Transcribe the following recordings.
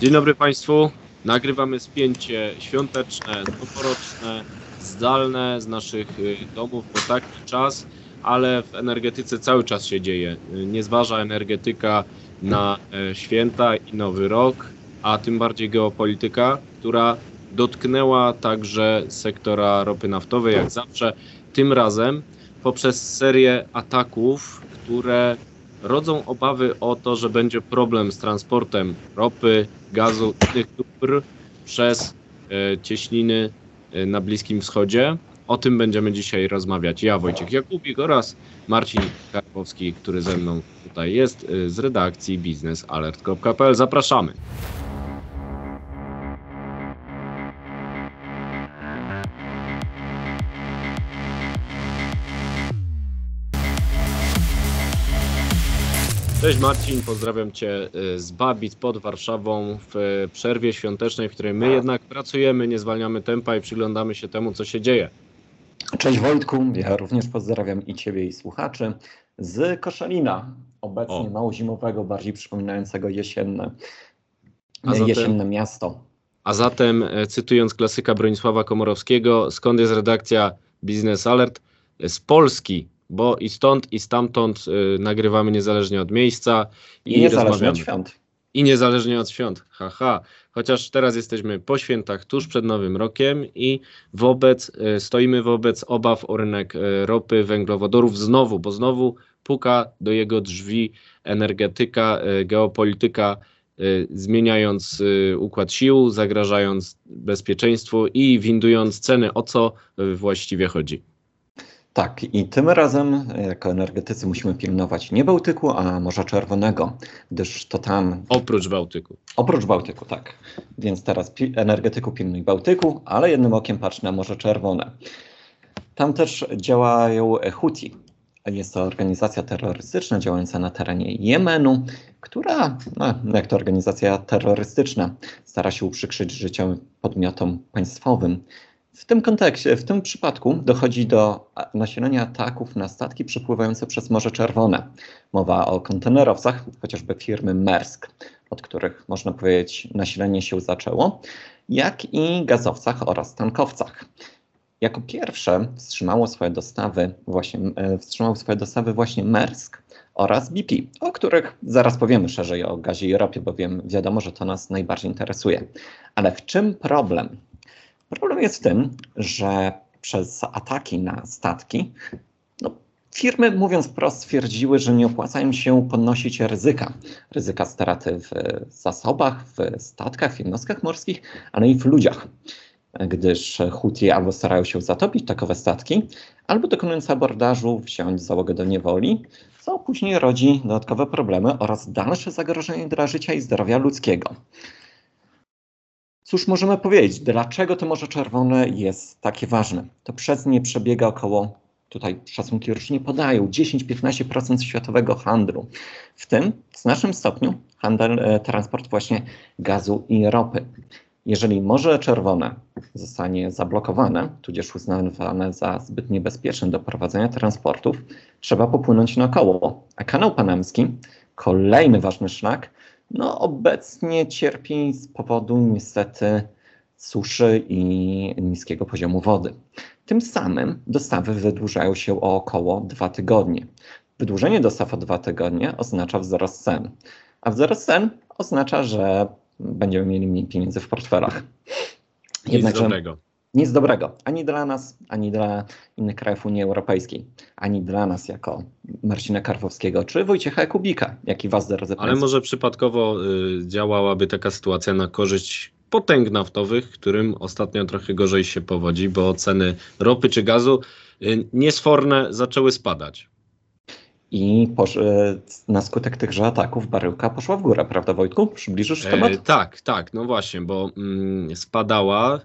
Dzień dobry Państwu. Nagrywamy spięcie świąteczne, noworoczne, zdalne z naszych y, domów, bo taki czas, ale w energetyce cały czas się dzieje. Nie zważa energetyka na e, święta i nowy rok, a tym bardziej geopolityka, która dotknęła także sektora ropy naftowej, jak zawsze. Tym razem poprzez serię ataków, które rodzą obawy o to, że będzie problem z transportem ropy, gazu, innych dóbr przez e, cieśniny e, na Bliskim Wschodzie. O tym będziemy dzisiaj rozmawiać. Ja, Wojciech Jakubik oraz Marcin Karpowski, który ze mną tutaj jest e, z redakcji biznesalert.pl. Zapraszamy. Cześć Marcin, pozdrawiam Cię y, z Babic pod Warszawą w y, przerwie świątecznej, w której my jednak pracujemy, nie zwalniamy tempa i przyglądamy się temu, co się dzieje. Cześć Wojtku, ja również pozdrawiam i Ciebie i słuchaczy z Koszalina, obecnie O. mało zimowego, bardziej przypominającego jesienne, zatem- jesienne miasto. A zatem, e, cytując klasyka Bronisława Komorowskiego, skąd jest redakcja Business Alert? Z Polski, bo i stąd, i stamtąd y, nagrywamy niezależnie od miejsca I niezależnie rozmawiamy. od świąt. I niezależnie od świąt. Haha. Chociaż teraz jesteśmy po świętach, tuż przed Nowym Rokiem i wobec, e, stoimy wobec obaw o rynek e, ropy, węglowodorów znowu, bo znowu puka do jego drzwi energetyka, geopolityka, zmieniając układ sił, zagrażając bezpieczeństwu i windując ceny. O co właściwie chodzi? Tak, i tym razem e, jako energetycy musimy pilnować nie Bałtyku, a Morza Czerwonego, gdyż to tam, Oprócz Bałtyku. oprócz Bałtyku, tak. Więc teraz pi- energetyku pilnuj Bałtyku, ale jednym okiem patrz na Morze Czerwone. Tam też działają Houthi. Jest to organizacja terrorystyczna działająca na terenie Jemenu, która, no, jak to organizacja terrorystyczna, stara się uprzykrzyć życie podmiotom państwowym. W tym kontekście, w tym przypadku dochodzi do nasilenia ataków na statki przepływające przez Morze Czerwone. Mowa o kontenerowcach, chociażby firmy Maersk, od których można powiedzieć nasilenie się zaczęło, jak i gazowcach oraz tankowcach. Jako pierwsze wstrzymało swoje dostawy właśnie, e, wstrzymał swoje dostawy właśnie oraz BP, o których zaraz powiemy szerzej o gazie i ropie, bowiem wiadomo, że to nas najbardziej interesuje. Ale w czym problem? Problem jest w tym, że przez ataki na statki, no, firmy, mówiąc wprost, stwierdziły, że nie opłacają się podnosić ryzyka. Ryzyka straty w zasobach, w statkach, w jednostkach morskich, ale i w ludziach gdyż Houthi albo starają się zatopić takowe statki, albo dokonując abordażu wziąć załogę do niewoli, co później rodzi dodatkowe problemy oraz dalsze zagrożenie dla życia i zdrowia ludzkiego. Cóż możemy powiedzieć? Dlaczego to Morze Czerwone jest takie ważne? To przez nie przebiega około, tutaj szacunki nie podają, 10-15% światowego handlu. W tym w znacznym stopniu handel, e, transport właśnie gazu i ropy. Jeżeli Morze Czerwone zostanie zablokowane, tudzież uznawane za zbyt niebezpieczne do prowadzenia transportów, trzeba popłynąć naokoło. A kanał panamski, kolejny ważny szlak, no obecnie cierpi z powodu niestety suszy i niskiego poziomu wody. Tym samym dostawy wydłużają się o około dwa tygodnie. Wydłużenie dostaw o dwa tygodnie oznacza wzrost cen, a wzrost cen oznacza, że będziemy mieli mniej pieniędzy w portfelach. Nic Jednakże dobrego. Nic dobrego ani dla nas, ani dla innych krajów Unii Europejskiej, ani dla nas jako Marcina Karwowskiego czy Wojciecha Kubika, jak i was, drodzy Ale może przypadkowo y, działałaby taka sytuacja na korzyść potęg naftowych, którym ostatnio trochę gorzej się powodzi, bo ceny ropy czy gazu y, niesforne zaczęły spadać. I posz, e, na skutek tychże ataków baryłka poszła w górę, prawda Wojtku? Przybliżysz temat? E, tak, tak, no właśnie, bo mm, spadała,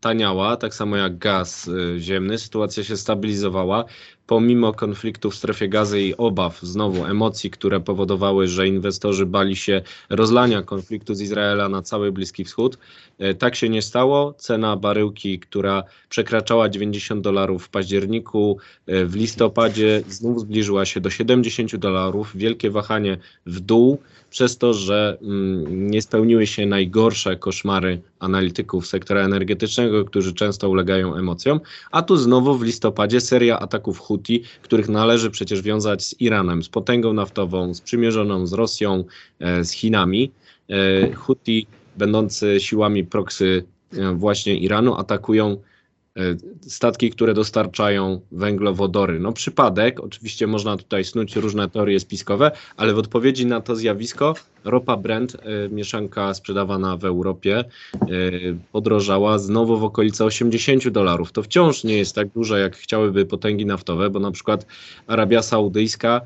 taniała, tak samo jak gaz y, ziemny, sytuacja się stabilizowała. Pomimo konfliktu w strefie gazy i obaw, znowu emocji, które powodowały, że inwestorzy bali się rozlania konfliktu z Izraela na cały Bliski Wschód, e, tak się nie stało. Cena baryłki, która przekraczała 90 dolarów w październiku, e, w listopadzie znów zbliżyła się do 70 dolarów. Wielkie wahanie w dół przez to, że mm, nie spełniły się najgorsze koszmary analityków sektora energetycznego, którzy często ulegają emocjom, a tu znowu w listopadzie seria ataków Houthi, których należy przecież wiązać z Iranem, z potęgą naftową, sprzymierzoną z Rosją, e, z Chinami. E, Houthi, będący siłami proksy e, właśnie Iranu, atakują statki, które dostarczają węglowodory. No przypadek, oczywiście można tutaj snuć różne teorie spiskowe, ale w odpowiedzi na to zjawisko ropa Brent, e, mieszanka sprzedawana w Europie, e, podrożała znowu w okolice 80 dolarów. To wciąż nie jest tak dużo, jak chciałyby potęgi naftowe, bo na przykład Arabia Saudyjska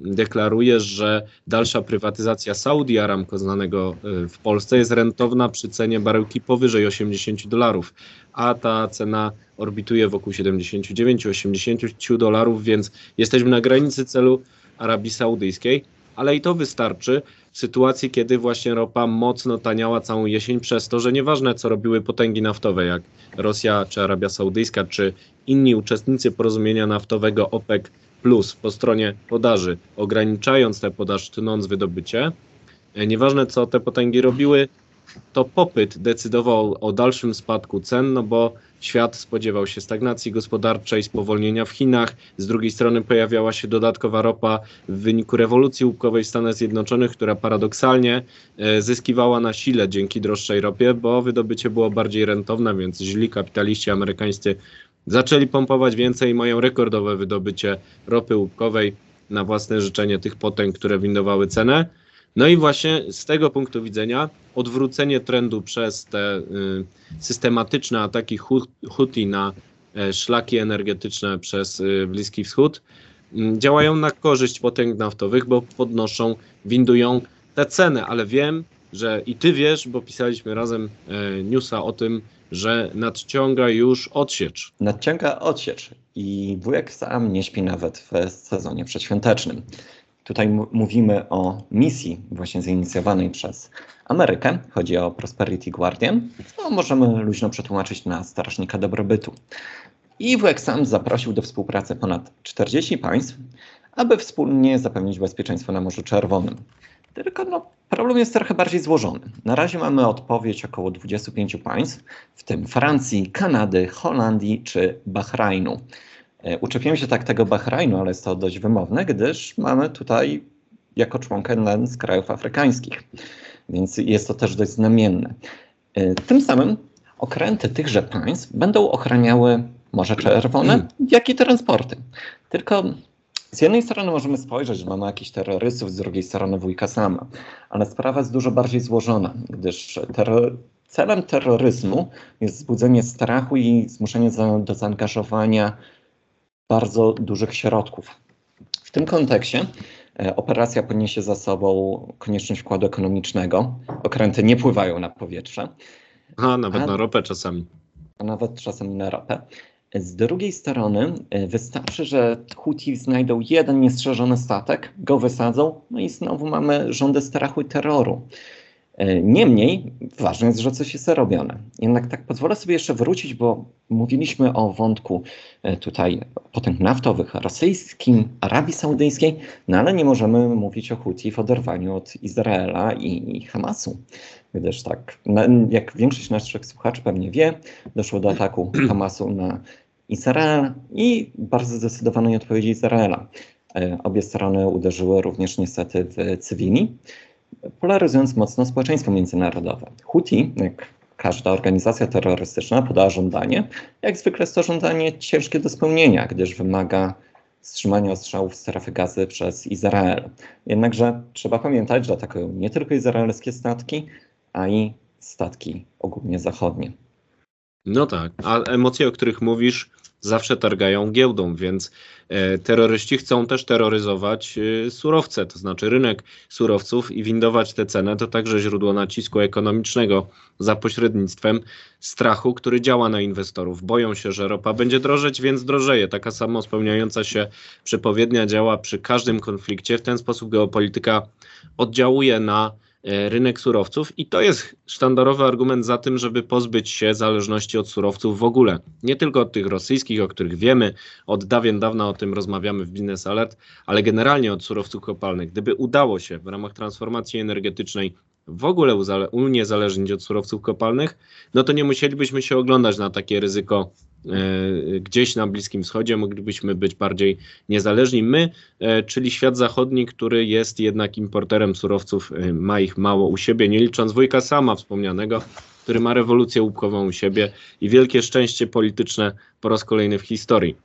deklaruje, że dalsza prywatyzacja Saudi Aramco znanego w Polsce jest rentowna przy cenie baryłki powyżej 80 dolarów a ta cena orbituje wokół 79-80 dolarów, więc jesteśmy na granicy celu Arabii Saudyjskiej, ale i to wystarczy w sytuacji, kiedy właśnie ropa mocno taniała całą jesień przez to, że nieważne co robiły potęgi naftowe, jak Rosja czy Arabia Saudyjska, czy inni uczestnicy porozumienia naftowego OPEC plus po stronie podaży, ograniczając tę podaż, tnąc wydobycie, e, nieważne co te potęgi robiły, to popyt decydował o dalszym spadku cen, no bo świat spodziewał się stagnacji gospodarczej, spowolnienia w Chinach. Z drugiej strony pojawiała się dodatkowa ropa w wyniku rewolucji łupkowej w Stanach Zjednoczonych, która paradoksalnie e, zyskiwała na sile dzięki droższej ropie, bo wydobycie było bardziej rentowne, więc źli kapitaliści amerykańscy zaczęli pompować więcej i mają rekordowe wydobycie ropy łupkowej na własne życzenie tych potęg, które windowały cenę. No i właśnie z tego punktu widzenia odwrócenie trendu przez te y, systematyczne ataki Houthi na e, szlaki energetyczne przez y, Bliski Wschód y, działają na korzyść potęg naftowych, bo podnoszą, windują te ceny, ale wiem, że i ty wiesz, bo pisaliśmy razem e, newsa o tym, że nadciąga już odsiecz. Nadciąga odsiecz i wujek sam nie śpi nawet w sezonie przedświątecznym. Tutaj mówimy o misji właśnie zainicjowanej przez Amerykę. Chodzi o Prosperity Guardian. Możemy luźno przetłumaczyć na strażnika dobrobytu. I WX sam zaprosił do współpracy ponad 40 państw, aby wspólnie zapewnić bezpieczeństwo na Morzu Czerwonym. Tylko no, problem jest trochę bardziej złożony. Na razie mamy odpowiedź około 25 państw, w tym Francji, Kanady, Holandii czy Bahrajnu. E, uczepiłem się tak tego Bahrajnu, ale jest to dość wymowne, gdyż mamy tutaj jako członka jeden z krajów afrykańskich, więc jest to też dość znamienne. E, tym samym okręty tychże państw będą ochraniały Morze Czerwone, jak i transporty. Tylko z jednej strony możemy spojrzeć, że mamy jakichś terrorystów, z drugiej strony wujka sama, ale sprawa jest dużo bardziej złożona, gdyż terror celem terroryzmu jest wzbudzenie strachu i zmuszenie do zaangażowania bardzo dużych środków. W tym kontekście e, operacja poniesie za sobą konieczność wkładu ekonomicznego. Okręty nie pływają na powietrze. A nawet a, na ropę czasami. A nawet czasami na ropę. Z drugiej strony e, wystarczy, że Houthi znajdą jeden niestrzeżony statek, go wysadzą, no i znowu mamy rządy strachu i terroru. E, niemniej ważne jest, że coś jest robione. Jednak tak pozwolę sobie jeszcze wrócić, bo mówiliśmy o wątku e, tutaj potęg naftowych rosyjskim, Arabii Saudyjskiej, no ale nie możemy mówić o Huti w oderwaniu od Izraela i Hamasu. Gdyż tak, jak większość naszych słuchaczy pewnie wie, doszło do ataku Hamasu na Izrael i bardzo zdecydowanej odpowiedzi Izraela. E, obie strony uderzyły również niestety w cywili polaryzując mocno społeczeństwo międzynarodowe. Houthi, jak każda organizacja terrorystyczna, podała żądanie. Jak zwykle jest to żądanie ciężkie do spełnienia, gdyż wymaga wstrzymania ostrzałów strefy gazy przez Izrael. Jednakże trzeba pamiętać, że atakują nie tylko izraelskie statki, a i statki ogólnie zachodnie. No tak, a emocje, o których mówisz, zawsze targają giełdą, więc e, terroryści chcą też terroryzować e, surowce, to znaczy rynek surowców i windować tę cenę to także źródło nacisku ekonomicznego za pośrednictwem strachu, który działa na inwestorów. Boją się, że ropa będzie drożeć, więc drożeje. Taka samo spełniająca się przepowiednia działa przy każdym konflikcie. W ten sposób geopolityka oddziałuje na rynek surowców i to jest sztandarowy argument za tym, żeby pozbyć się zależności od surowców w ogóle. Nie tylko od tych rosyjskich, o których wiemy, od dawien dawna o tym rozmawiamy w Business Alert, ale generalnie od surowców kopalnych. Gdyby udało się w ramach transformacji energetycznej w ogóle uniezależnić od surowców kopalnych, no to nie musielibyśmy się oglądać na takie ryzyko e, gdzieś na Bliskim Wschodzie, moglibyśmy być bardziej niezależni. My, e, czyli świat zachodni, który jest jednak importerem surowców, e, ma ich mało u siebie, nie licząc wujka sama wspomnianego, który ma rewolucję łupkową u siebie i wielkie szczęście polityczne po raz kolejny w historii.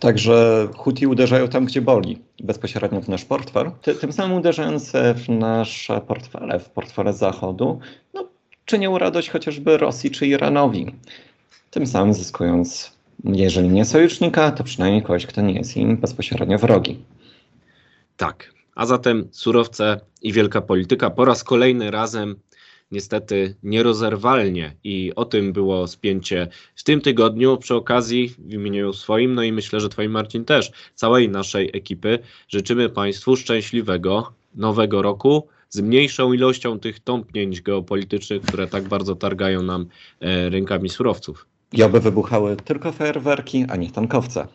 Także Huti uderzają tam, gdzie boli, bezpośrednio w nasz portfel. Ty, tym samym uderzając w nasze portfele, w portfele Zachodu, no, czynią radość chociażby Rosji czy Iranowi. Tym samym zyskując, jeżeli nie sojusznika, to przynajmniej kogoś, kto nie jest im bezpośrednio wrogi. Tak. A zatem surowce i wielka polityka po raz kolejny razem niestety nierozerwalnie i o tym było spięcie w tym tygodniu przy okazji w imieniu swoim, no i myślę, że twoim Marcin też, całej naszej ekipy życzymy Państwu szczęśliwego nowego roku z mniejszą ilością tych tąpnięć geopolitycznych, które tak bardzo targają nam e, rynkami surowców. I oby wybuchały tylko fajerwerki, a nie tankowce.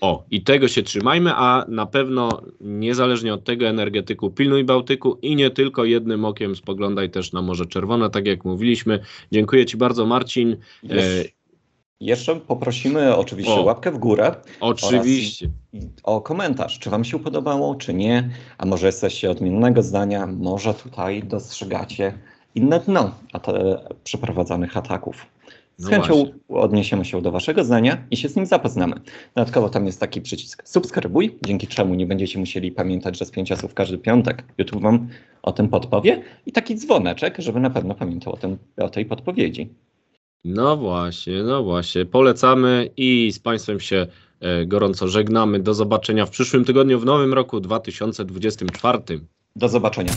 O, i tego się trzymajmy, a na pewno niezależnie od tego energetyku pilnuj Bałtyku i nie tylko jednym okiem spoglądaj też na Morze Czerwone, tak jak mówiliśmy. Dziękuję Ci bardzo Marcin. E, Jesz- Jeszcze poprosimy oczywiście O. łapkę w górę oczywiście. o komentarz, czy Wam się podobało, czy nie, a może jesteście odmiennego zdania, może tutaj dostrzegacie inne dno at- przeprowadzanych ataków. Z No chęcią właśnie. odniesiemy się do Waszego zdania i się z nim zapoznamy. Dodatkowo tam jest taki przycisk subskrybuj, dzięki czemu nie będziecie musieli pamiętać, że z pięcia słów każdy piątek YouTube Wam o tym podpowie i taki dzwoneczek, żeby na pewno pamiętał o, tym, o tej podpowiedzi. No właśnie, no właśnie. Polecamy i z Państwem się e, gorąco żegnamy. Do zobaczenia w przyszłym tygodniu w nowym roku 2024. Do zobaczenia.